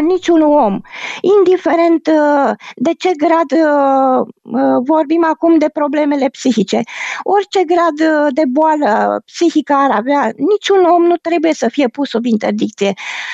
niciun om, indiferent uh, de ce grad uh, uh, vorbim acum de problemele psihice, orice grad de boală psihică ar avea, niciun om nu trebuie să fie pus sub interdicție.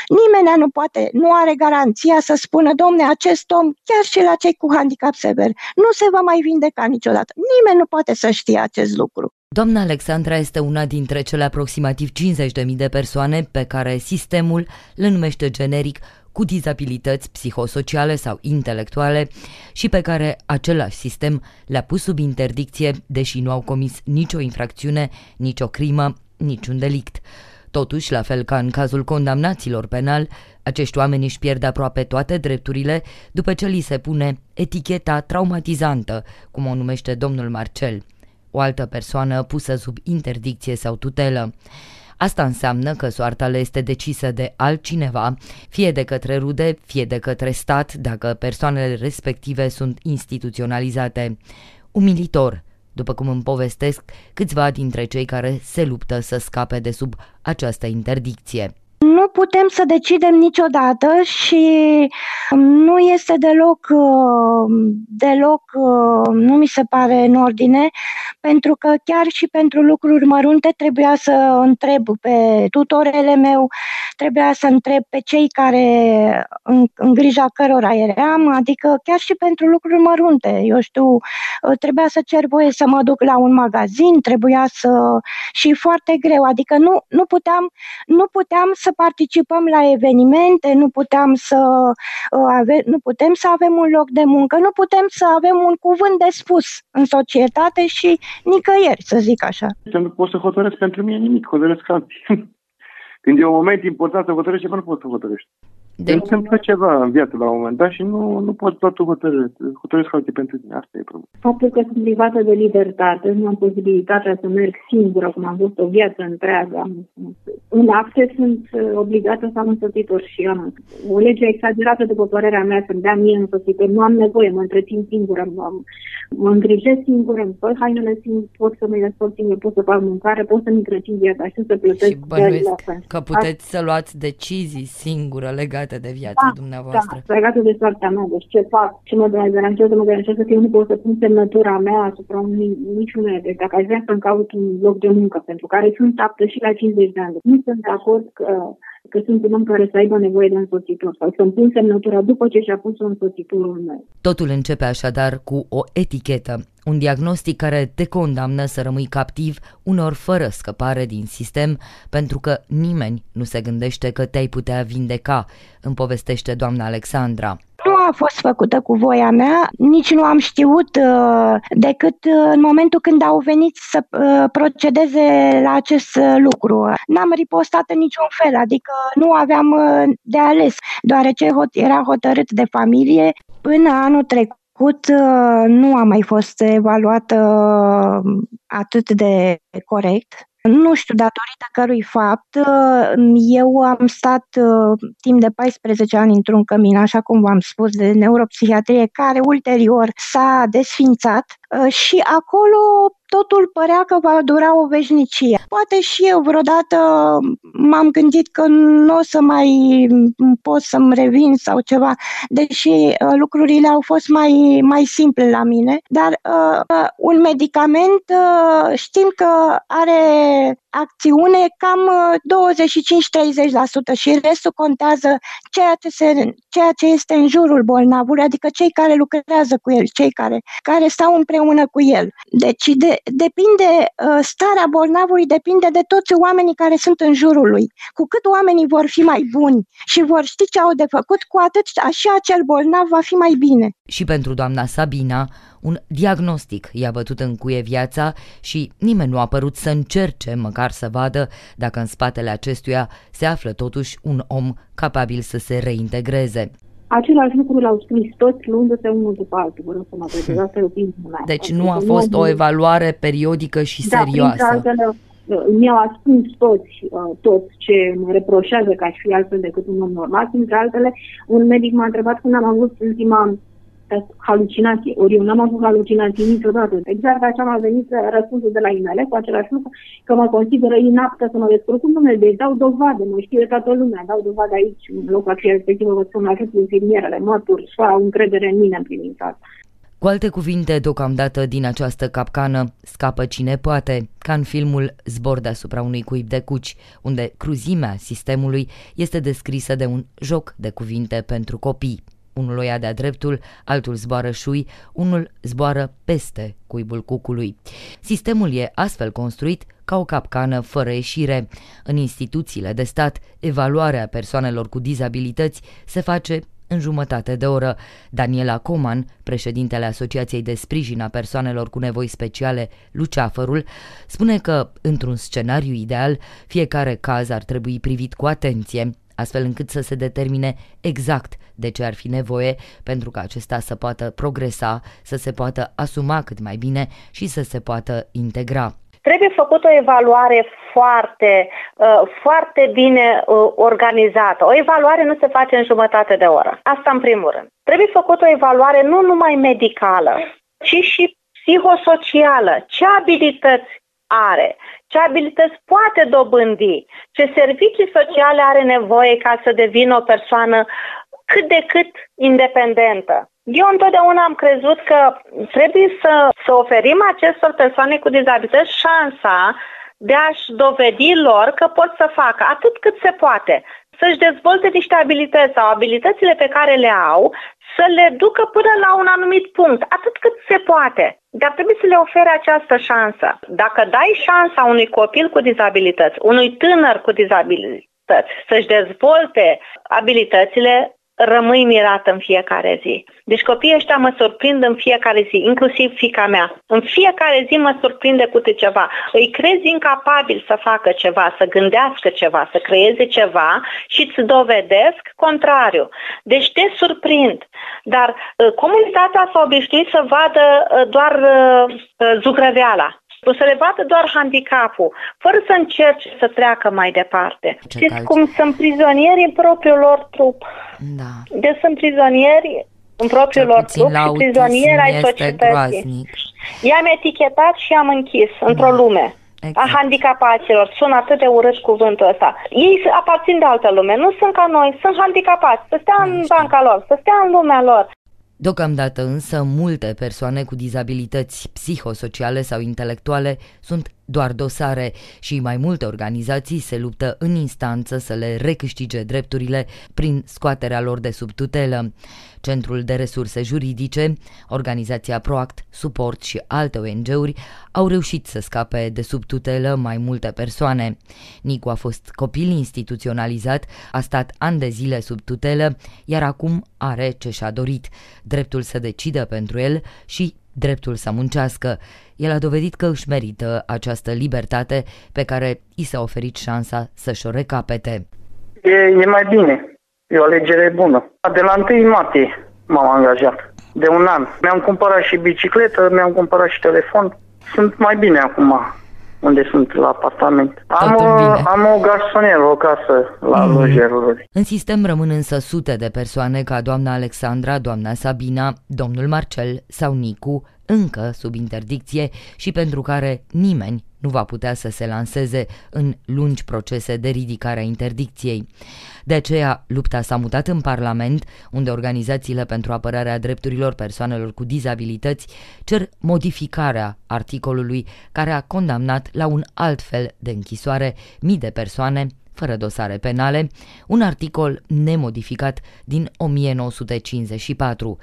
Nimeni nu poate, nu are garanția să spună, domne, acest om, chiar și la cei cu handicap sever, nu se va mai vindeca niciodată. Nimeni nu poate să știe acest lucru. Doamna Alexandra este una dintre cele aproximativ 50.000 de persoane pe care sistemul le numește generic cu dizabilități psihosociale sau intelectuale și pe care același sistem le-a pus sub interdicție, deși nu au comis nicio infracțiune, nicio crimă, niciun delict. Totuși, la fel ca în cazul condamnaților penal, acești oameni își pierd aproape toate drepturile după ce li se pune eticheta traumatizantă, cum o numește domnul Marcel, o altă persoană pusă sub interdicție sau tutelă. Asta înseamnă că soarta le este decisă de altcineva, fie de către rude, fie de către stat, dacă persoanele respective sunt instituționalizate. Umilitor, după cum îmi povestesc câțiva dintre cei care se luptă să scape de sub această interdicție. Nu putem să decidem niciodată și nu este deloc, deloc, nu mi se pare în ordine, pentru că chiar și pentru lucruri mărunte trebuia să întreb pe tutorele meu, trebuia să întreb pe cei care, în, în grija cărora eram, adică chiar și pentru lucruri mărunte. Eu știu, trebuia să cer voie să mă duc la un magazin, trebuia să... și foarte greu, adică nu, nu, puteam, nu puteam să participăm la evenimente, nu puteam să uh, ave, nu putem să avem un loc de muncă, nu putem să avem un cuvânt de spus în societate și nicăieri, să zic așa. Nu pot să hotărăsc pentru mine nimic, hotărăsc alții. Când e un moment important să hotărăști ceva, nu poți să hotărăști. De... Întâmplă ceva în viață la un moment dat și nu, nu poți doar tu hotărâ, hotărâți alții pentru tine. Asta e problema. Faptul că sunt privată de libertate, nu am posibilitatea să merg singură, cum am văzut o viață întreagă. În acte sunt uh, obligată să am însoțitor și am o lege exagerată, după părerea mea, să-mi dea mie însoțitor. Nu am nevoie, mă întrețin singură, mă, mă îngrijesc singură, îmi spăl hainele singură, pot să mă le singură, pot să fac mâncare, pot să-mi întrețin viața și să plătesc. Și bănuiesc că puteți Asta... să luați decizii singură legate legate de viața da, dumneavoastră. Da, legate de soarta mea, deci ce fac, ce mă deranjează, mă deranjează că eu nu pot să pun semnătura mea asupra unui, niciunul. Deci dacă aș vrea să-mi caut un loc de muncă, pentru care sunt aptă și la 50 de ani, nu sunt de acord că că sunt un om care să aibă nevoie de însoțitor sau să-mi pun semnătura după ce și-a pus-o însoțitorul meu. Totul începe așadar cu o etichetă, un diagnostic care te condamnă să rămâi captiv, unor fără scăpare din sistem, pentru că nimeni nu se gândește că te-ai putea vindeca, îmi povestește doamna Alexandra nu a fost făcută cu voia mea, nici nu am știut uh, decât uh, în momentul când au venit să uh, procedeze la acest uh, lucru. N-am ripostat în niciun fel, adică nu aveam uh, de ales, deoarece hot- era hotărât de familie până anul trecut uh, nu a mai fost evaluată atât de corect nu știu datorită cărui fapt, uh, eu am stat uh, timp de 14 ani într-un cămin, așa cum v-am spus, de neuropsihiatrie, care ulterior s-a desfințat uh, și acolo totul părea că va dura o veșnicie. Poate și eu vreodată m-am gândit că nu o să mai pot să-mi revin sau ceva, deși uh, lucrurile au fost mai, mai simple la mine, dar uh, un medicament uh, știm că are acțiune cam 25-30% uh, și restul contează ceea ce, se, ceea ce este în jurul bolnavului, adică cei care lucrează cu el, cei care, care stau împreună cu el. Deci de, depinde, uh, starea bolnavului depinde de toți oamenii care sunt în jurul lui. Cu cât oamenii vor fi mai buni și vor ști ce au de făcut, cu atât și acel bolnav va fi mai bine. Și pentru doamna Sabina, un diagnostic i-a bătut în cuie viața și nimeni nu a părut să încerce măcar să vadă dacă în spatele acestuia se află totuși un om capabil să se reintegreze. Același lucru l-au scris toți luându-se unul după altul, vă rog să mă vedeți, asta e opiniunea mea. Deci nu a fost o evaluare periodică și da, serioasă. Altele, mi-au ascuns toți, uh, toți ce mă reproșează că aș fi altfel decât un om normal, printre altele, un medic m-a întrebat când am avut ultima halucinație. Ori eu n-am avut halucinații niciodată. Exact așa m-a venit răspunsul de la IML cu același lucru, că mă consideră inaptă să mă descurc cu numele. Deci dau dovadă, mă știe toată lumea, dau dovadă aici, în locul aceea respectivă, vă spun, ajut infirmierele, mături, sau au încredere în mine în privința asta. Cu alte cuvinte, deocamdată din această capcană scapă cine poate, ca în filmul Zbor deasupra unui cuib de cuci, unde cruzimea sistemului este descrisă de un joc de cuvinte pentru copii. Unul o ia de-a dreptul, altul zboară șui, unul zboară peste cuibul cucului. Sistemul e astfel construit ca o capcană fără ieșire. În instituțiile de stat, evaluarea persoanelor cu dizabilități se face în jumătate de oră. Daniela Coman, președintele Asociației de Sprijin a Persoanelor cu Nevoi Speciale, Luceafărul, spune că, într-un scenariu ideal, fiecare caz ar trebui privit cu atenție, astfel încât să se determine exact de ce ar fi nevoie pentru ca acesta să poată progresa, să se poată asuma cât mai bine și să se poată integra. Trebuie făcut o evaluare foarte, uh, foarte bine uh, organizată. O evaluare nu se face în jumătate de oră. Asta în primul rând. Trebuie făcut o evaluare nu numai medicală, ci și psihosocială. Ce abilități are, ce abilități poate dobândi, ce servicii sociale are nevoie ca să devină o persoană cât de cât independentă. Eu întotdeauna am crezut că trebuie să, să oferim acestor persoane cu dizabilități șansa de a-și dovedi lor că pot să facă atât cât se poate, să-și dezvolte niște abilități sau abilitățile pe care le au, să le ducă până la un anumit punct, atât cât se poate. Dar trebuie să le ofere această șansă. Dacă dai șansa unui copil cu dizabilități, unui tânăr cu dizabilități, să-și dezvolte abilitățile, rămâi mirat în fiecare zi. Deci copiii ăștia mă surprind în fiecare zi, inclusiv fica mea. În fiecare zi mă surprinde cu ceva. Îi crezi incapabil să facă ceva, să gândească ceva, să creeze ceva și îți dovedesc contrariu. Deci te surprind. Dar uh, comunitatea s-a obișnuit să vadă uh, doar uh, zugrăveala o să le vadă doar handicapul, fără să încerce să treacă mai departe. Ce Știți cum sunt prizonieri în propriul lor trup. Da. Deci sunt prizonieri în propriul lor trup și prizonieri ai societății. Groaznic. I-am etichetat și am închis da. într-o lume. Exact. a handicapaților. Sună atât de urât cuvântul ăsta. Ei aparțin de altă lume, nu sunt ca noi, sunt handicapați, să stea în banca lor, să stea în lumea lor. Deocamdată însă, multe persoane cu dizabilități psihosociale sau intelectuale sunt doar dosare și mai multe organizații se luptă în instanță să le recâștige drepturile prin scoaterea lor de sub tutelă. Centrul de Resurse Juridice, organizația Proact, Suport și alte ONG-uri au reușit să scape de sub tutelă mai multe persoane. Nicu a fost copil instituționalizat, a stat ani de zile sub tutelă, iar acum are ce și-a dorit, dreptul să decidă pentru el și dreptul să muncească. El a dovedit că își merită această libertate pe care i s-a oferit șansa să-și o recapete. E, e mai bine. E o alegere bună. De la 1 martie m-am angajat. De un an. Mi-am cumpărat și bicicletă, mi-am cumpărat și telefon. Sunt mai bine acum unde sunt la apartament. Am o, am o garsonieră, o casă la mm. lojeruri. În sistem rămân însă sute de persoane ca doamna Alexandra, doamna Sabina, domnul Marcel sau Nicu, încă sub interdicție și pentru care nimeni nu va putea să se lanseze în lungi procese de ridicare a interdicției. De aceea, lupta s-a mutat în Parlament, unde organizațiile pentru apărarea drepturilor persoanelor cu dizabilități cer modificarea articolului care a condamnat la un alt fel de închisoare mii de persoane fără dosare penale, un articol nemodificat din 1954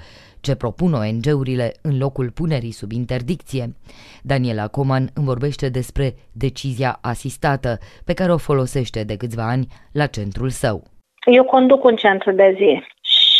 ce propun ONG-urile în locul punerii sub interdicție. Daniela Coman îmi vorbește despre decizia asistată pe care o folosește de câțiva ani la centrul său. Eu conduc un centru de zi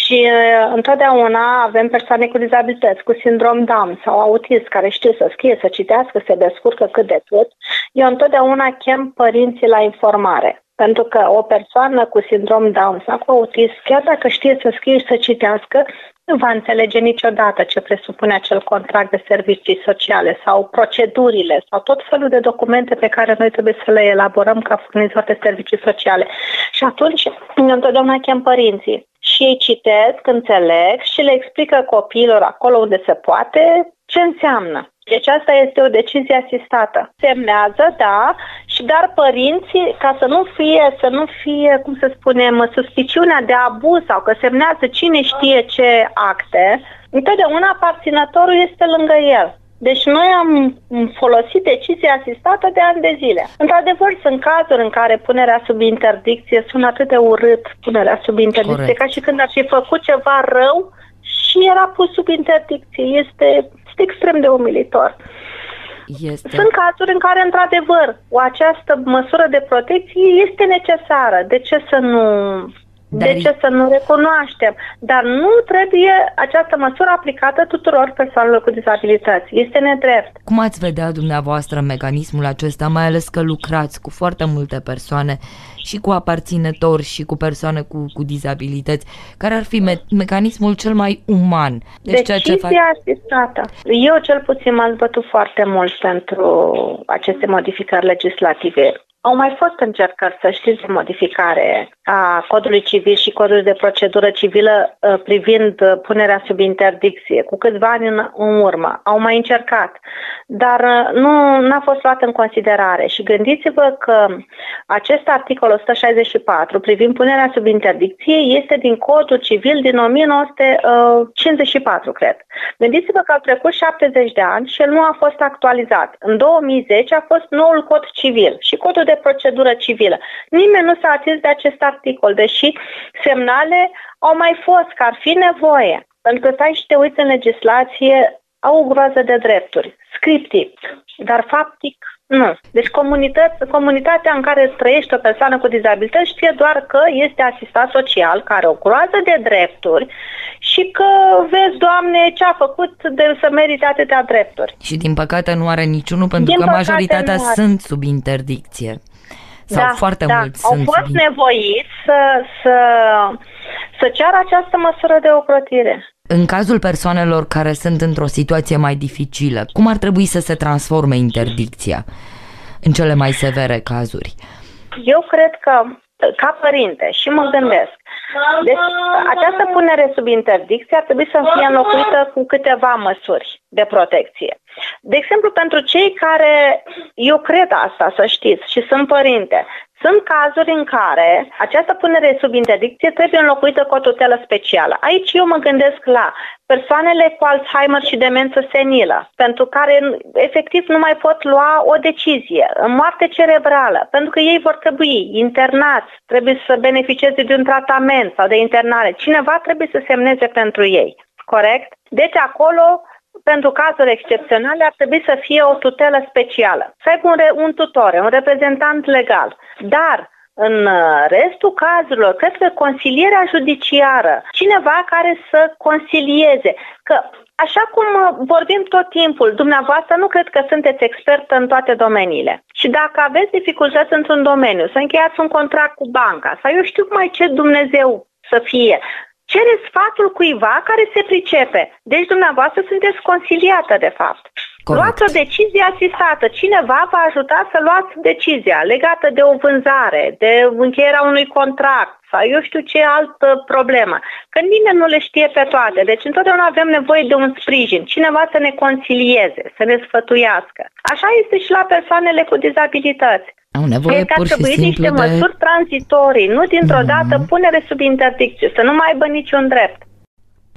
și întotdeauna avem persoane cu dizabilități, cu sindrom Down sau autist, care știu să scrie, să citească, se descurcă cât de tot. Eu întotdeauna chem părinții la informare. Pentru că o persoană cu sindrom Down sau cu autism, chiar dacă știe să scrie și să citească, nu va înțelege niciodată ce presupune acel contract de servicii sociale sau procedurile sau tot felul de documente pe care noi trebuie să le elaborăm ca furnizor de servicii sociale. Și atunci, întotdeauna chem părinții. și ei citesc, înțeleg și le explică copiilor acolo unde se poate ce înseamnă. Deci asta este o decizie asistată. Semnează, da, și dar părinții, ca să nu fie, să nu fie, cum să spunem, suspiciunea de abuz sau că semnează cine știe ce acte, întotdeauna aparținătorul este lângă el. Deci noi am folosit decizia asistată de ani de zile. Într-adevăr, sunt cazuri în care punerea sub interdicție sună atât de urât, punerea sub interdicție, Corect. ca și când ar fi făcut ceva rău și era pus sub interdicție. Este, este extrem de umilitor. Este. Sunt cazuri în care, într-adevăr, o această măsură de protecție este necesară. De ce să nu dar de ce să nu recunoaștem? Dar nu trebuie această măsură aplicată tuturor persoanelor cu dizabilități. Este nedrept. Cum ați vedea dumneavoastră mecanismul acesta, mai ales că lucrați cu foarte multe persoane și cu aparținători și cu persoane cu, cu dizabilități, care ar fi me- mecanismul cel mai uman? Deci Decizia ceea ce fac... asistată. Eu cel puțin m-am zbătut foarte mult pentru aceste modificări legislative. Au mai fost încercări, să știți, de modificare a codului civil și codului de procedură civilă uh, privind uh, punerea sub interdicție, cu câțiva ani în, în urmă. Au mai încercat, dar uh, nu a fost luat în considerare. Și gândiți-vă că acest articol 164 privind punerea sub interdicție este din codul civil din 1954, cred. Gândiți-vă că au trecut 70 de ani și el nu a fost actualizat. În 2010 a fost noul cod civil și codul de de procedură civilă. Nimeni nu s-a atins de acest articol, deși semnale au mai fost că ar fi nevoie. Pentru că stai și te uiți în legislație, au o groază de drepturi, scriptic, dar faptic nu. Deci comunitatea în care trăiește o persoană cu dizabilități știe doar că este asistat social, care o groază de drepturi și că vezi, Doamne, ce a făcut de să merite atâtea drepturi. Și din păcate nu are niciunul pentru din că majoritatea sunt sub interdicție. Sau da, foarte da. mulți Au sunt fost sub... nevoiți să, să, să ceară această măsură de ocrotire. În cazul persoanelor care sunt într-o situație mai dificilă, cum ar trebui să se transforme interdicția în cele mai severe cazuri? Eu cred că, ca părinte, și mă gândesc, deci, această punere sub interdicție ar trebui să fie înlocuită cu câteva măsuri de protecție. De exemplu, pentru cei care, eu cred asta, să știți, și sunt părinte, sunt cazuri în care această punere sub interdicție trebuie înlocuită cu o tutelă specială. Aici eu mă gândesc la persoanele cu Alzheimer și demență senilă, pentru care efectiv nu mai pot lua o decizie, moarte cerebrală, pentru că ei vor trebui internați, trebuie să beneficieze de un tratament sau de internare. Cineva trebuie să semneze pentru ei. Corect? Deci acolo pentru cazuri excepționale ar trebui să fie o tutelă specială. Să aibă un, re- un tutore, un reprezentant legal. Dar în uh, restul cazurilor, cred că consilierea judiciară, cineva care să consilieze, că Așa cum uh, vorbim tot timpul, dumneavoastră nu cred că sunteți expert în toate domeniile. Și dacă aveți dificultăți într-un domeniu, să încheiați un contract cu banca sau eu știu mai ce Dumnezeu să fie, cereți sfatul cuiva care se pricepe. Deci dumneavoastră sunteți consiliată, de fapt. Corect. Luați o decizie asistată. Cineva va ajuta să luați decizia legată de o vânzare, de încheierea unui contract sau eu știu ce altă problemă. Că nimeni nu le știe pe toate. Deci întotdeauna avem nevoie de un sprijin. Cineva să ne consilieze, să ne sfătuiască. Așa este și la persoanele cu dizabilități. Au nevoie Cred că pur și simplu niște de... măsuri tranzitorii, nu dintr-o mm-hmm. dată punere sub interdicție, să nu mai aibă niciun drept.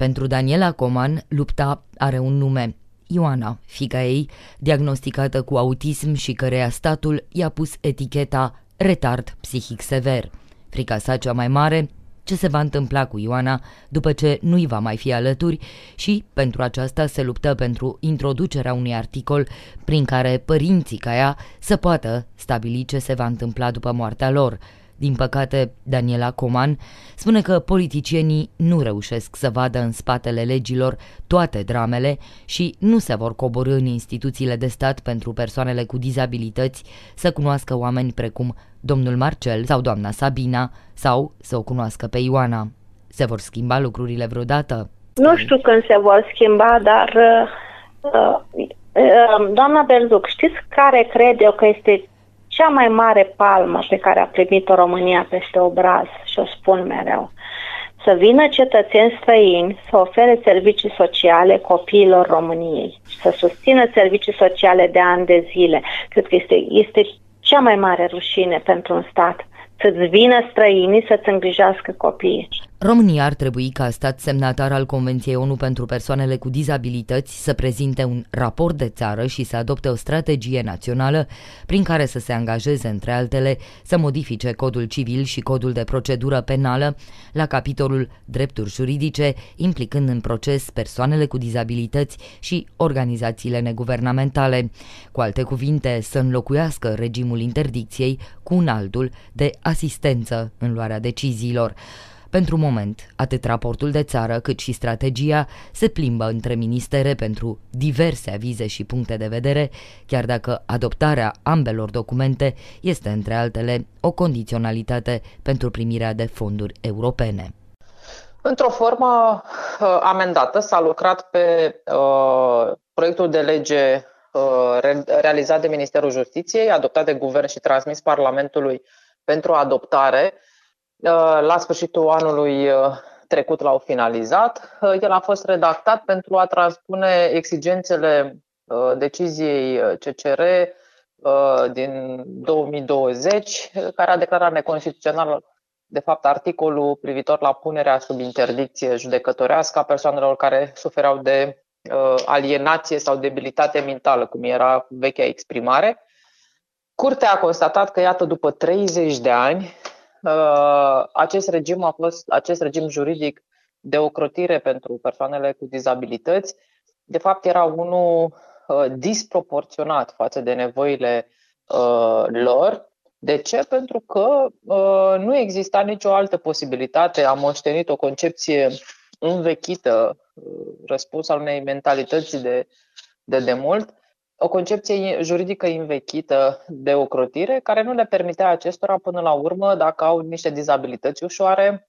Pentru Daniela Coman, lupta are un nume. Ioana, fica ei, diagnosticată cu autism și căreia statul i-a pus eticheta retard psihic sever. Frica sa cea mai mare ce se va întâmpla cu Ioana după ce nu-i va mai fi alături și, pentru aceasta, se luptă pentru introducerea unui articol prin care părinții ca ea să poată stabili ce se va întâmpla după moartea lor. Din păcate, Daniela Coman spune că politicienii nu reușesc să vadă în spatele legilor toate dramele și nu se vor coborâ în instituțiile de stat pentru persoanele cu dizabilități să cunoască oameni precum domnul Marcel sau doamna Sabina sau să o cunoască pe Ioana. Se vor schimba lucrurile vreodată? Nu știu când se vor schimba, dar uh, uh, doamna Belzuc, știți care cred eu că este cea mai mare palmă pe care a primit-o România peste obraz și o spun mereu. să vină cetățeni străini să ofere servicii sociale copiilor României și să susțină servicii sociale de ani de zile. Cred că este, este cea mai mare rușine pentru un stat să-ți vină străinii să-ți îngrijească copiii. România ar trebui ca stat semnatar al Convenției ONU pentru persoanele cu dizabilități să prezinte un raport de țară și să adopte o strategie națională prin care să se angajeze, între altele, să modifice codul civil și codul de procedură penală la capitolul drepturi juridice, implicând în proces persoanele cu dizabilități și organizațiile neguvernamentale. Cu alte cuvinte, să înlocuiască regimul interdicției cu un altul de asistență în luarea deciziilor. Pentru moment, atât raportul de țară cât și strategia se plimbă între ministere pentru diverse avize și puncte de vedere, chiar dacă adoptarea ambelor documente este, între altele, o condiționalitate pentru primirea de fonduri europene. Într-o formă uh, amendată s-a lucrat pe uh, proiectul de lege uh, realizat de Ministerul Justiției, adoptat de Guvern și transmis Parlamentului pentru adoptare, Uh, la sfârșitul anului uh, trecut l-au finalizat. Uh, el a fost redactat pentru a transpune exigențele deciziei CCR din 2020, care a declarat neconstituțional, de fapt, articolul privitor la punerea sub interdicție judecătorească a persoanelor care suferau de alienație sau debilitate mentală, cum era vechea exprimare. Curtea a constatat că, iată, după 30 de ani, Uh, acest regim a fost, acest regim juridic de ocrotire pentru persoanele cu dizabilități, de fapt era unul uh, disproporționat față de nevoile uh, lor. De ce? Pentru că nu exista nicio altă posibilitate. Am moștenit o concepție învechită, răspuns al unei mentalități de, de demult, o concepție juridică învechită de ocrotire care nu le permitea acestora până la urmă, dacă au niște dizabilități ușoare,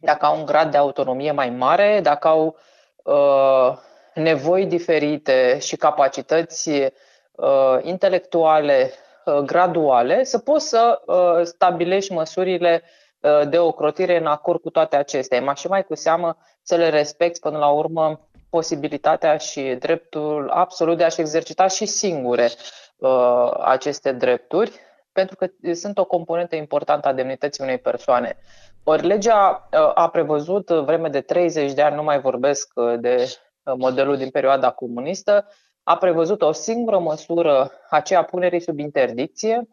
dacă au un grad de autonomie mai mare, dacă au uh, nevoi diferite și capacități uh, intelectuale uh, graduale, să poți să uh, stabilești măsurile uh, de ocrotire în acord cu toate acestea. Mai și mai cu seamă să le respecti până la urmă posibilitatea și dreptul absolut de a-și exercita și singure uh, aceste drepturi, pentru că sunt o componentă importantă a demnității unei persoane. Ori legea uh, a prevăzut vreme de 30 de ani, nu mai vorbesc uh, de uh, modelul din perioada comunistă, a prevăzut o singură măsură, aceea punerii sub interdicție,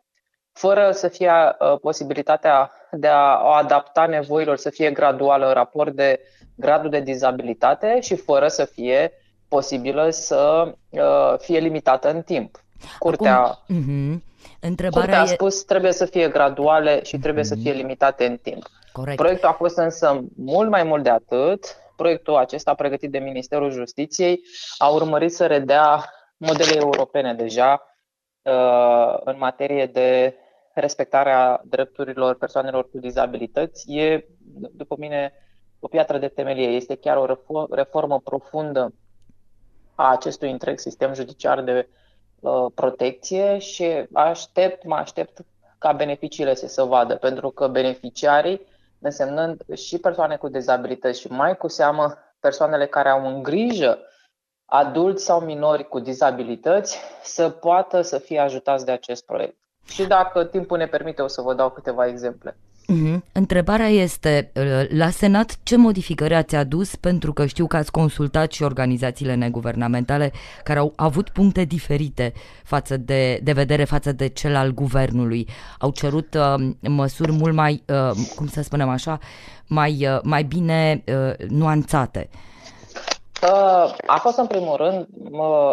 fără să fie uh, posibilitatea de a o adapta nevoilor să fie graduală în raport de gradul de dizabilitate și fără să fie posibilă să uh, fie limitată în timp. Curtea, Acum, uh-huh. Întrebarea curtea a spus trebuie să fie graduale și trebuie uh-huh. să mhm. fie limitate în timp. Corect. Proiectul a fost însă mult mai mult de atât. Proiectul acesta, pregătit de Ministerul Justiției, a urmărit să redea modele europene deja uh, în materie de respectarea drepturilor persoanelor cu dizabilități. E, după mine, o piatră de temelie. Este chiar o reformă profundă a acestui întreg sistem judiciar de uh, protecție și aștept, mă aștept ca beneficiile să se vadă, pentru că beneficiarii, însemnând și persoane cu dezabilități și mai cu seamă persoanele care au în grijă adulți sau minori cu dizabilități, să poată să fie ajutați de acest proiect. Și dacă timpul ne permite, o să vă dau câteva exemple. Mm-hmm. Întrebarea este, uh, la Senat ce modificări ați adus, pentru că știu că ați consultat și organizațiile neguvernamentale care au avut puncte diferite față de, de vedere față de cel al guvernului. Au cerut uh, măsuri mult mai, uh, cum să spunem așa, mai, uh, mai bine uh, nuanțate. Uh, a fost în primul rând,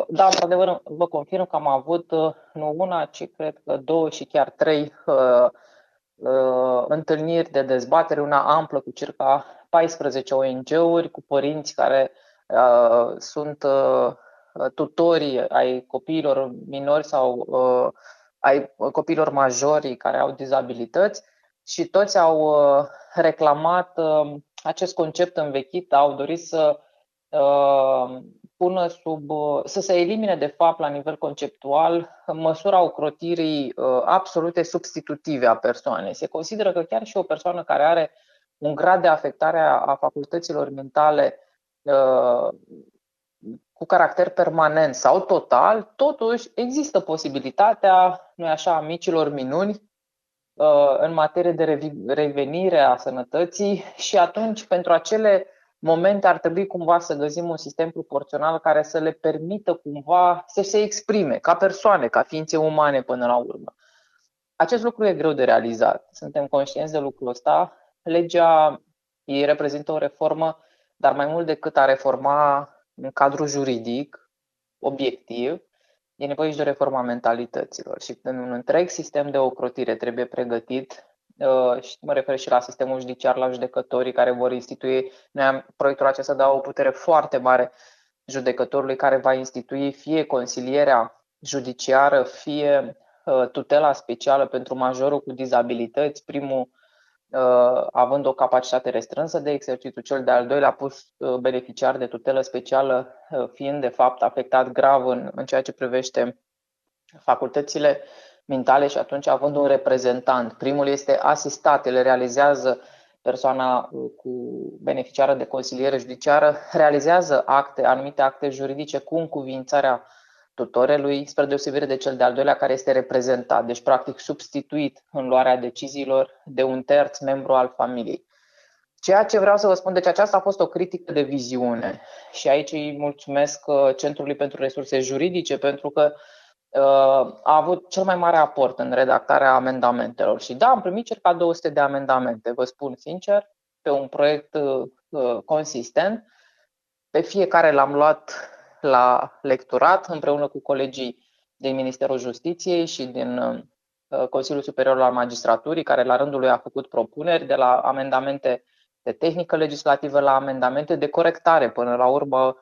da, într-adevăr vă confirm că am avut uh, nu una, ci cred că două și chiar trei uh, uh, întâlniri de dezbatere, una amplă cu circa 14 ONG-uri, cu părinți care uh, sunt uh, tutorii ai copiilor minori sau uh, ai copiilor majori care au dizabilități și toți au uh, reclamat uh, acest concept învechit, au dorit să uh, pună sub, uh, să se elimine de fapt la nivel conceptual măsura ocrotirii uh, absolute substitutive a persoanei. Se consideră că chiar și o persoană care are un grad de afectare a, a facultăților mentale uh, cu caracter permanent sau total, totuși există posibilitatea, nu așa, a micilor minuni uh, în materie de revenire a sănătății și atunci pentru acele momente ar trebui cumva să găsim un sistem proporțional care să le permită cumva să se exprime ca persoane, ca ființe umane până la urmă. Acest lucru e greu de realizat. Suntem conștienți de lucrul ăsta. Legea ei reprezintă o reformă, dar mai mult decât a reforma un cadru juridic obiectiv, e nevoie și de reforma mentalităților. Și în un întreg sistem de ocrotire trebuie pregătit Uh, și mă refer și la sistemul judiciar, la judecătorii care vor institui. Noi am, proiectul acesta dă o putere foarte mare judecătorului care va institui fie consilierea judiciară, fie uh, tutela specială pentru majorul cu dizabilități, primul uh, având o capacitate restrânsă de exercițiu, cel de-al doilea pus beneficiar de tutelă specială, fiind de fapt afectat grav în, în ceea ce privește facultățile mentale și atunci având un reprezentant. Primul este asistat, el realizează persoana uh, cu beneficiară de consiliere judiciară, realizează acte, anumite acte juridice cu încuvințarea tutorelui, spre deosebire de cel de-al doilea care este reprezentat, deci practic substituit în luarea deciziilor de un terț membru al familiei. Ceea ce vreau să vă spun, deci aceasta a fost o critică de viziune și aici îi mulțumesc uh, Centrului pentru Resurse Juridice pentru că a avut cel mai mare aport în redactarea amendamentelor. Și da, am primit circa 200 de amendamente, vă spun sincer, pe un proiect uh, consistent. Pe fiecare l-am luat la lecturat împreună cu colegii din Ministerul Justiției și din uh, Consiliul Superior al Magistraturii, care la rândul lui a făcut propuneri de la amendamente de tehnică legislativă la amendamente de corectare până la urmă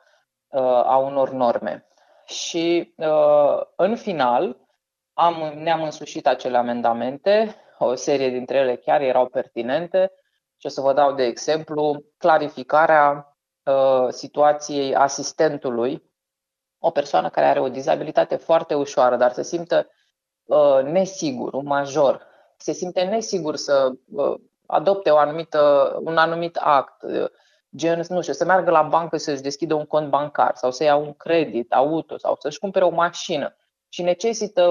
uh, a unor norme și uh, în final am, ne-am însușit acele amendamente, o serie dintre ele chiar erau pertinente. Și o să vă dau de exemplu clarificarea uh, situației asistentului, o persoană care are o dizabilitate foarte ușoară, dar se simte uh, nesigur, un major, se simte nesigur să adopte o anumită, un anumit act, gen, nu știu, să meargă la bancă să-și deschidă un cont bancar sau să ia un credit auto sau să-și cumpere o mașină. Și necesită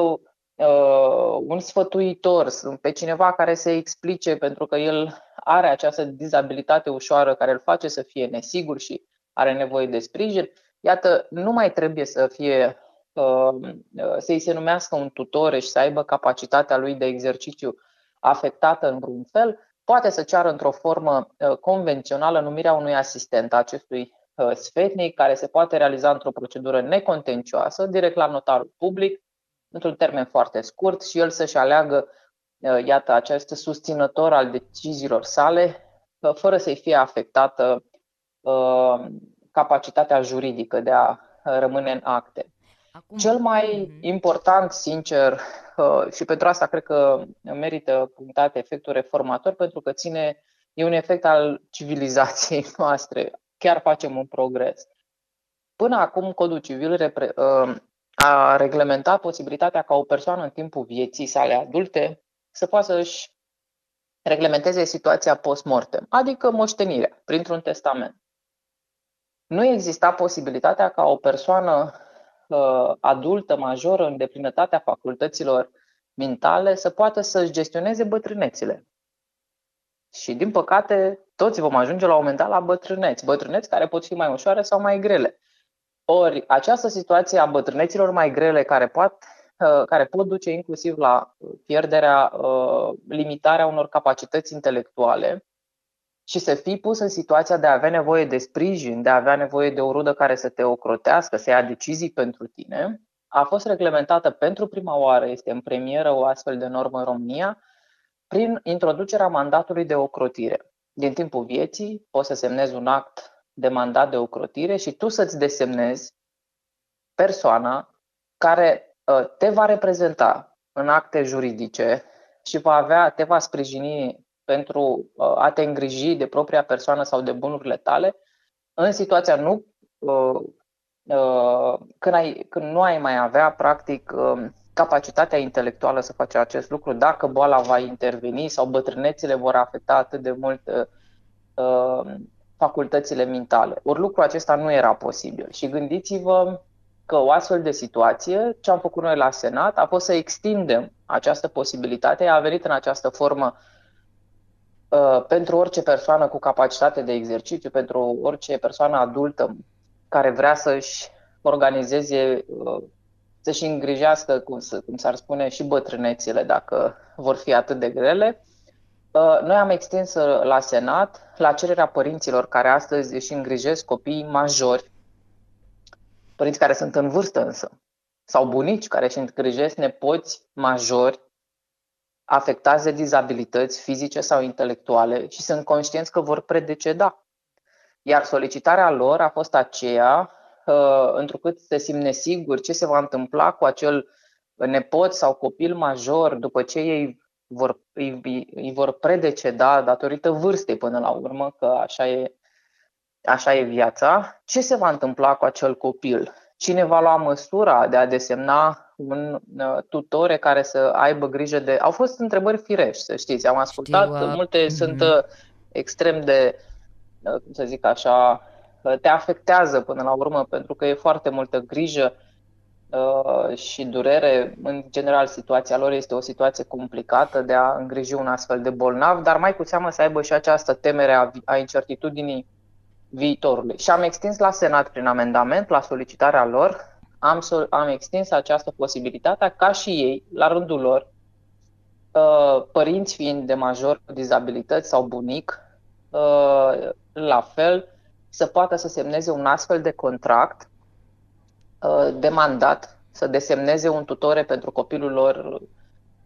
uh, un sfătuitor, pe cineva care să explice pentru că el are această dizabilitate ușoară care îl face să fie nesigur și are nevoie de sprijin, iată, nu mai trebuie să fie uh, să-i se numească un tutor și să aibă capacitatea lui de exercițiu afectată în vreun fel, poate să ceară într-o formă uh, convențională numirea unui asistent a acestui uh, sfetnic, care se poate realiza într-o procedură necontencioasă, direct la notarul public, într-un termen foarte scurt și el să-și aleagă, uh, iată, acest susținător al deciziilor sale, fără să-i fie afectată capacitatea juridică de a rămâne în acte. Acum... Cel mai mm-hmm. important, sincer, uh, și pentru asta cred că merită punctat efectul reformator, pentru că ține, e un efect al civilizației noastre. Chiar facem un progres. Până acum, Codul Civil repre, uh, a reglementat posibilitatea ca o persoană în timpul vieții sale adulte să poată să-și reglementeze situația post-mortem, adică moștenirea, printr-un testament. Nu exista posibilitatea ca o persoană uh, adultă, majoră, în deplinătatea facultăților mentale, să poată să-și gestioneze bătrânețile. Și, din păcate, toți vom ajunge la un moment dat la bătrâneți. Bătrâneți care pot fi mai ușoare sau mai grele. Ori, această situație a bătrâneților mai grele, care pot, uh, care pot duce inclusiv la pierderea, uh, limitarea unor capacități intelectuale, și să fii pus în situația de a avea nevoie de sprijin, de a avea nevoie de o rudă care să te ocrotească, să ia decizii pentru tine, a fost reglementată pentru prima oară, este în premieră o astfel de normă în România, prin introducerea mandatului de ocrotire. Din timpul vieții poți să semnezi un act de mandat de ocrotire și tu să-ți desemnezi persoana care ă, te va reprezenta în acte juridice și va avea, te va sprijini pentru uh, a te îngriji de propria persoană sau de bunurile tale, în situația nu uh, uh, când, ai, când nu ai mai avea practic um, capacitatea intelectuală să faci acest lucru, dacă boala va interveni sau bătrânețile vor afecta atât de mult facultățile mentale. Ori lucrul acesta nu era posibil. Și gândiți-vă că o astfel de situație, ce am făcut noi la Senat, a fost să extindem această posibilitate, a venit în această formă uh, pentru orice persoană cu capacitate de exercițiu, pentru orice persoană adultă care vrea să-și organizeze, uh, să-și îngrijească, cum, să, cum s-ar spune, și bătrânețile, dacă vor fi atât de grele. Uh, noi am extins la Senat, la cererea părinților care astăzi își îngrijesc copiii majori, părinți care sunt în vârstă însă, sau bunici care își îngrijesc nepoți majori afectați de dizabilități fizice sau intelectuale și sunt conștienți că vor predeceda. Iar solicitarea lor a fost aceea, uh, întrucât se simt nesiguri ce se va întâmpla cu acel nepot sau copil major după ce ei vor, îi, îi vor predeceda datorită vârstei până la urmă, că așa e, așa e viața. Ce se va întâmpla cu acel copil? Cine va lua măsura de a desemna un uh, tutore care să aibă grijă de... Au fost întrebări firești, să știți. Am ascultat, Știu, uh, multe mm-hmm. sunt uh, extrem de, uh, cum să zic așa, uh, te afectează până la urmă, pentru că e foarte multă grijă uh, și durere. În general, situația lor este o situație complicată de a îngriji un astfel de bolnav, dar mai cu seamă să aibă și această temere a, a incertitudinii viitorului. Și am extins la Senat prin amendament, la solicitarea lor, am, am extins această posibilitate ca și ei, la rândul lor, uh, părinți fiind de major cu dizabilități sau bunic, uh, la fel, să poată să semneze un astfel de contract uh, de mandat, să desemneze un tutore pentru copilul lor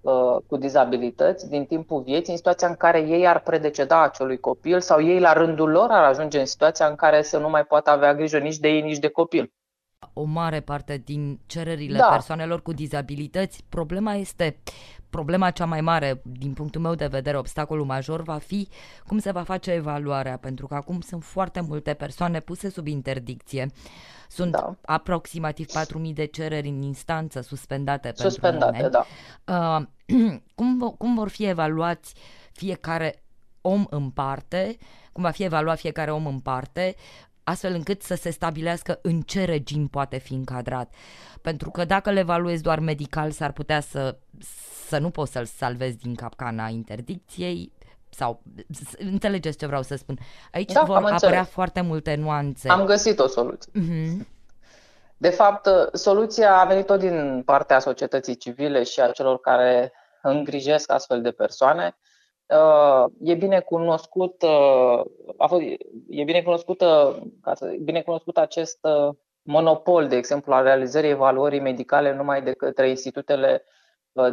Uh, cu dizabilități din timpul vieții, în situația în care ei ar predeceda acelui copil sau ei la rândul lor ar ajunge în situația în care să nu mai poată avea grijă nici de ei, nici de copil. O mare parte din cererile da. persoanelor cu dizabilități, problema este problema cea mai mare, din punctul meu de vedere, obstacolul major va fi cum se va face evaluarea, pentru că acum sunt foarte multe persoane puse sub interdicție. Sunt da. aproximativ 4.000 de cereri în instanță suspendate, suspendate pentru moment. da. Uh, cum, cum vor fi evaluați fiecare om în parte, cum va fi evaluat fiecare om în parte, astfel încât să se stabilească în ce regim poate fi încadrat. Pentru că dacă le evaluezi doar medical, s-ar putea să, să nu poți să-l salvezi din capcana interdicției, sau înțelegeți ce vreau să spun. Aici da, vor apărea foarte multe nuanțe. Am găsit o soluție. Uh-huh. De fapt, soluția a venit tot din partea societății civile și a celor care îngrijesc astfel de persoane. Uh, e bine cunoscut, uh, a fost, e bine cunoscut, ca să, bine cunoscut acest uh, monopol, de exemplu, al realizării evaluării medicale numai de către institutele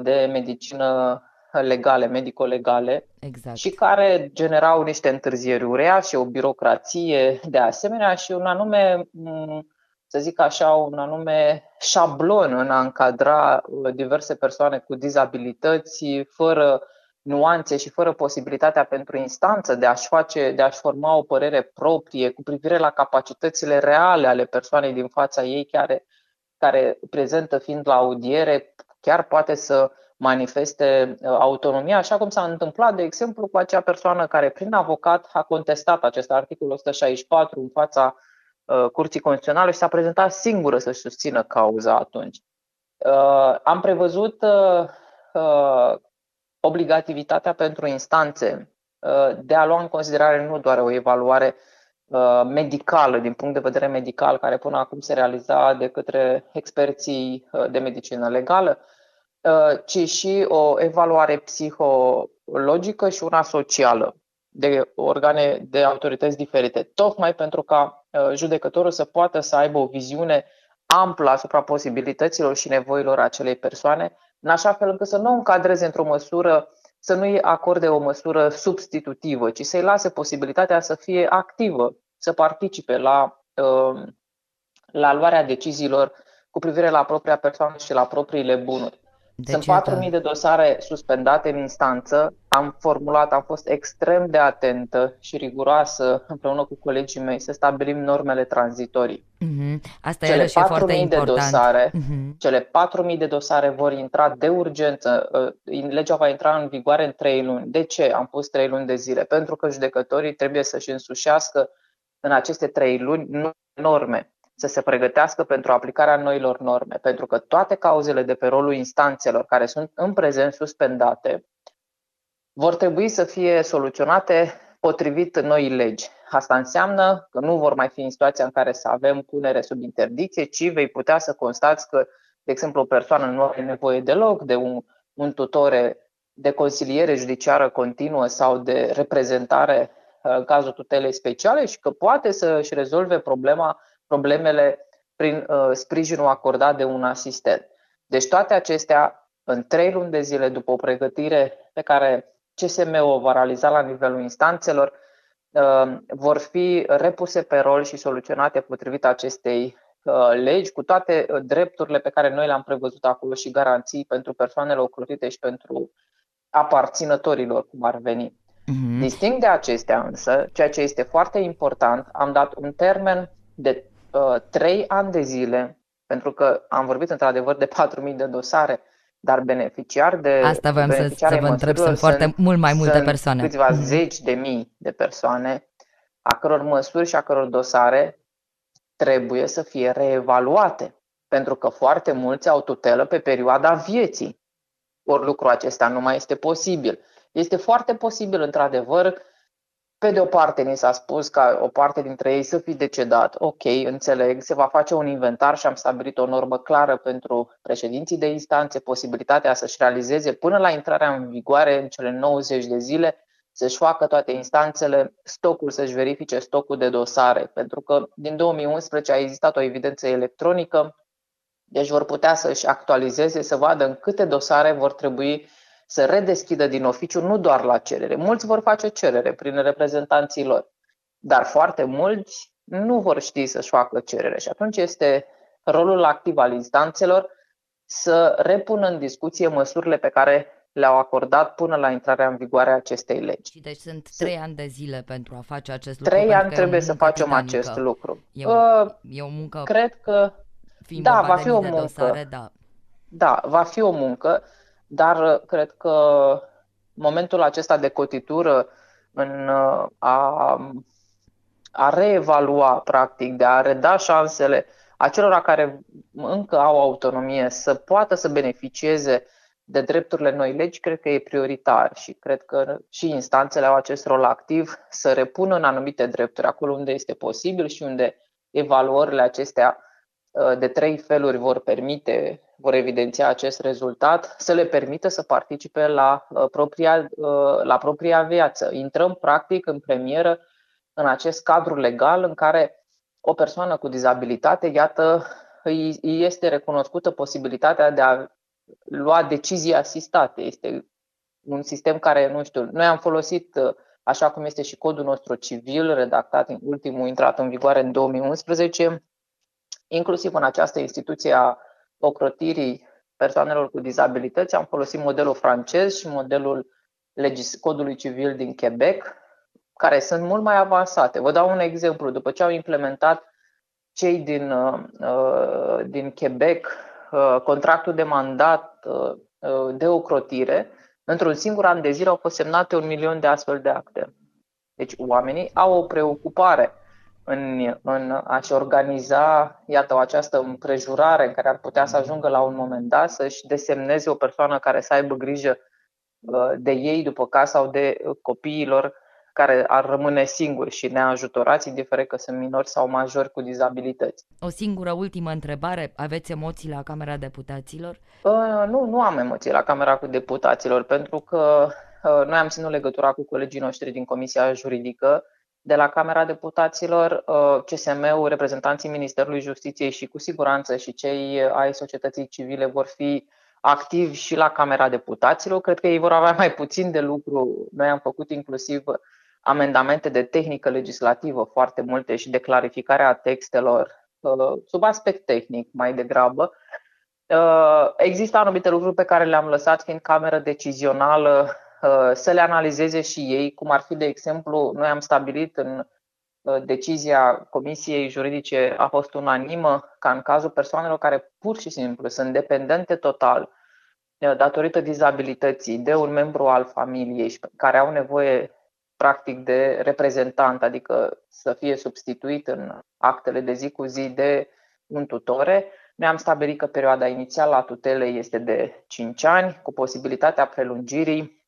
de medicină legale, medico-legale, exact. și care generau niște întârzieri urea și o birocrație de asemenea și un anume, să zic așa, un anume șablon în a încadra diverse persoane cu dizabilități fără nuanțe și fără posibilitatea pentru instanță de a-și, face, de a-și forma o părere proprie cu privire la capacitățile reale ale persoanei din fața ei care, care prezentă fiind la audiere, chiar poate să manifeste uh, autonomia, așa cum s-a întâmplat, de exemplu, cu acea persoană care, prin avocat, a contestat acest articol 164 în fața uh, Curții Constituționale și s-a prezentat singură să-și susțină cauza atunci. Uh, am prevăzut obligativitatea pentru instanțe de a lua în considerare nu doar o evaluare medicală, din punct de vedere medical, care până acum se realiza de către experții de medicină legală, Uh, ci și o evaluare psihologică și una socială de organe de autorități diferite, tocmai pentru ca uh, judecătorul să poată să aibă o viziune amplă asupra posibilităților și nevoilor acelei persoane, în așa fel încât să nu o încadreze într-o măsură, să nu-i acorde o măsură substitutivă, ci să-i lase posibilitatea să fie activă, să participe la, uh, la luarea deciziilor cu privire la propria persoană și la propriile bunuri. Deci, Sunt 4.000 de dosare suspendate în instanță. Am formulat, am fost extrem de atentă și riguroasă împreună cu colegii mei să stabilim normele tranzitorii. Mm-hmm. Asta cele e foarte de important. dosare, mm-hmm. Cele 4.000 de dosare vor intra de urgență. Uh, legea va intra în vigoare în 3 luni. De ce am pus 3 luni de zile? Pentru că judecătorii trebuie să-și însușească în aceste 3 luni norme să se pregătească pentru aplicarea noilor norme, pentru că toate cauzele de pe rolul instanțelor care sunt în prezent suspendate vor trebui să fie soluționate potrivit noi legi. Asta înseamnă că nu vor mai fi în situația în care să avem punere sub interdicție, ci vei putea să constați că, de exemplu, o persoană nu are nevoie deloc de un, un tutore de consiliere judiciară continuă sau de reprezentare în cazul tutelei speciale și că poate să își rezolve problema problemele prin uh, sprijinul acordat de un asistent. Deci toate acestea, în trei luni de zile după o pregătire pe care CSM o va realiza la nivelul instanțelor, uh, vor fi repuse pe rol și soluționate potrivit acestei uh, legi, cu toate uh, drepturile pe care noi le-am prevăzut acolo și garanții pentru persoanele ocrotite și pentru aparținătorilor, cum ar veni. Uh-huh. Distinct de acestea însă, ceea ce este foarte important, am dat un termen de Uh, trei ani de zile, pentru că am vorbit într-adevăr de 4.000 de dosare, dar beneficiari de. Asta vreau să, să vă întreb, sunt foarte mult mai multe sunt persoane. Câțiva mm-hmm. zeci de mii de persoane, a căror măsuri și a căror dosare trebuie să fie reevaluate, pentru că foarte mulți au tutelă pe perioada vieții. Ori lucrul acesta nu mai este posibil. Este foarte posibil, într-adevăr, pe de o parte, ni s-a spus ca o parte dintre ei să fi decedat. Ok, înțeleg, se va face un inventar și am stabilit o normă clară pentru președinții de instanțe, posibilitatea să-și realizeze până la intrarea în vigoare în cele 90 de zile, să-și facă toate instanțele stocul, să-și verifice stocul de dosare, pentru că din 2011 a existat o evidență electronică, deci vor putea să-și actualizeze, să vadă în câte dosare vor trebui să redeschidă din oficiu nu doar la cerere. Mulți vor face cerere prin reprezentanții lor, dar foarte mulți nu vor ști să-și facă cerere și atunci este rolul activ al instanțelor să repună în discuție măsurile pe care le-au acordat până la intrarea în vigoare a acestei legi. Deci sunt trei ani de zile pentru a face acest lucru. Trei ani trebuie să facem titanică. acest lucru. E o, uh, e o muncă. Cred că da, va fi o muncă. Dosare, da. da, va fi o muncă dar uh, cred că momentul acesta de cotitură în uh, a, a reevalua, practic, de a reda șansele acelora care încă au autonomie să poată să beneficieze de drepturile noi legi, cred că e prioritar și cred că și instanțele au acest rol activ să repună în anumite drepturi acolo unde este posibil și unde evaluările acestea uh, de trei feluri vor permite vor evidenția acest rezultat, să le permită să participe la uh, propria, uh, la propria viață. Intrăm practic în premieră în acest cadru legal în care o persoană cu dizabilitate, iată, îi este recunoscută posibilitatea de a lua decizii asistate. Este un sistem care, nu știu, noi am folosit, uh, așa cum este și codul nostru civil, redactat în ultimul intrat în vigoare în 2011, inclusiv în această instituție a ocrotirii persoanelor cu dizabilități am folosit modelul francez și modelul legis- codului civil din Quebec, care sunt mult mai avansate. Vă dau un exemplu. După ce au implementat cei din, uh, uh din Quebec uh, contractul de mandat uh, uh, de ocrotire, într-un singur an de zile au fost semnate un milion de astfel de acte. Deci oamenii au o preocupare în, în a-și organiza, iată, această împrejurare în care ar putea să ajungă la un moment dat să-și desemneze o persoană care să aibă grijă uh, de ei după caz sau de copiilor care ar rămâne singuri și neajutorați, indiferent că sunt minori sau majori cu dizabilități. O singură ultimă întrebare. Aveți emoții la Camera Deputaților? Uh, nu, nu am emoții la Camera cu Deputaților, pentru că uh, noi am ținut legătura cu colegii noștri din Comisia Juridică de la Camera Deputaților, uh, CSM-ul, reprezentanții Ministerului Justiției și cu siguranță și cei ai societății civile vor fi activi și la Camera Deputaților. Cred că ei vor avea mai puțin de lucru. Noi am făcut inclusiv amendamente de tehnică legislativă foarte multe și de clarificarea textelor uh, sub aspect tehnic mai degrabă. Există anumite lucruri pe care le-am lăsat fiind cameră decizională să le analizeze și ei, cum ar fi, de exemplu, noi am stabilit în decizia Comisiei Juridice a fost unanimă ca în cazul persoanelor care pur și simplu sunt dependente total datorită dizabilității de un membru al familiei și care au nevoie practic de reprezentant, adică să fie substituit în actele de zi cu zi de un tutore, noi am stabilit că perioada inițială a tutelei este de 5 ani, cu posibilitatea prelungirii uh,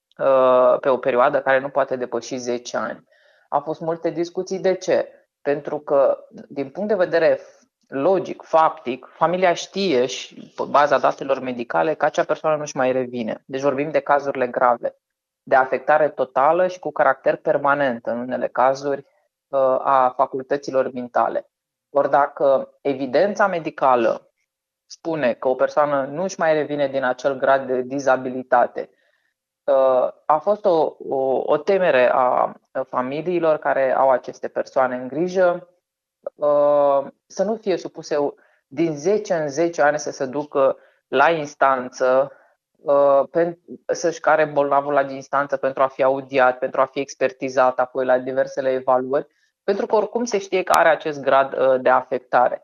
pe o perioadă care nu poate depăși 10 ani. Au fost multe discuții. De ce? Pentru că, din punct de vedere logic, faptic, familia știe și pe baza datelor medicale că acea persoană nu-și mai revine. Deci vorbim de cazurile grave, de afectare totală și cu caracter permanent în unele cazuri uh, a facultăților mentale. Ori dacă evidența medicală spune că o persoană nu își mai revine din acel grad de dizabilitate, uh, a fost o, o, o temere a familiilor care au aceste persoane în grijă Uh, să nu fie supuse din 10 în 10 ani să se ducă la instanță, uh, să-și care bolnavul la instanță pentru a fi audiat, pentru a fi expertizat apoi la diversele evaluări, pentru că oricum se știe că are acest grad uh, de afectare.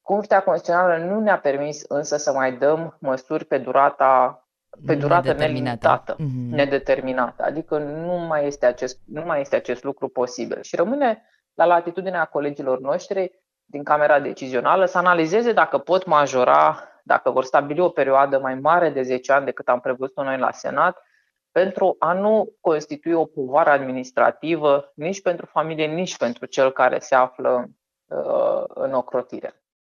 Curtea Constituțională nu ne-a permis însă să mai dăm măsuri pe durata pe durată nelimitată, mm-hmm. nedeterminată. Adică nu mai, este acest, nu mai este acest lucru posibil. Și rămâne la latitudinea colegilor noștri din Camera Decizională să analizeze dacă pot majora, dacă vor stabili o perioadă mai mare de 10 ani decât am prevăzut noi la Senat, pentru a nu constitui o povară administrativă nici pentru familie, nici pentru cel care se află uh, în ocrotire.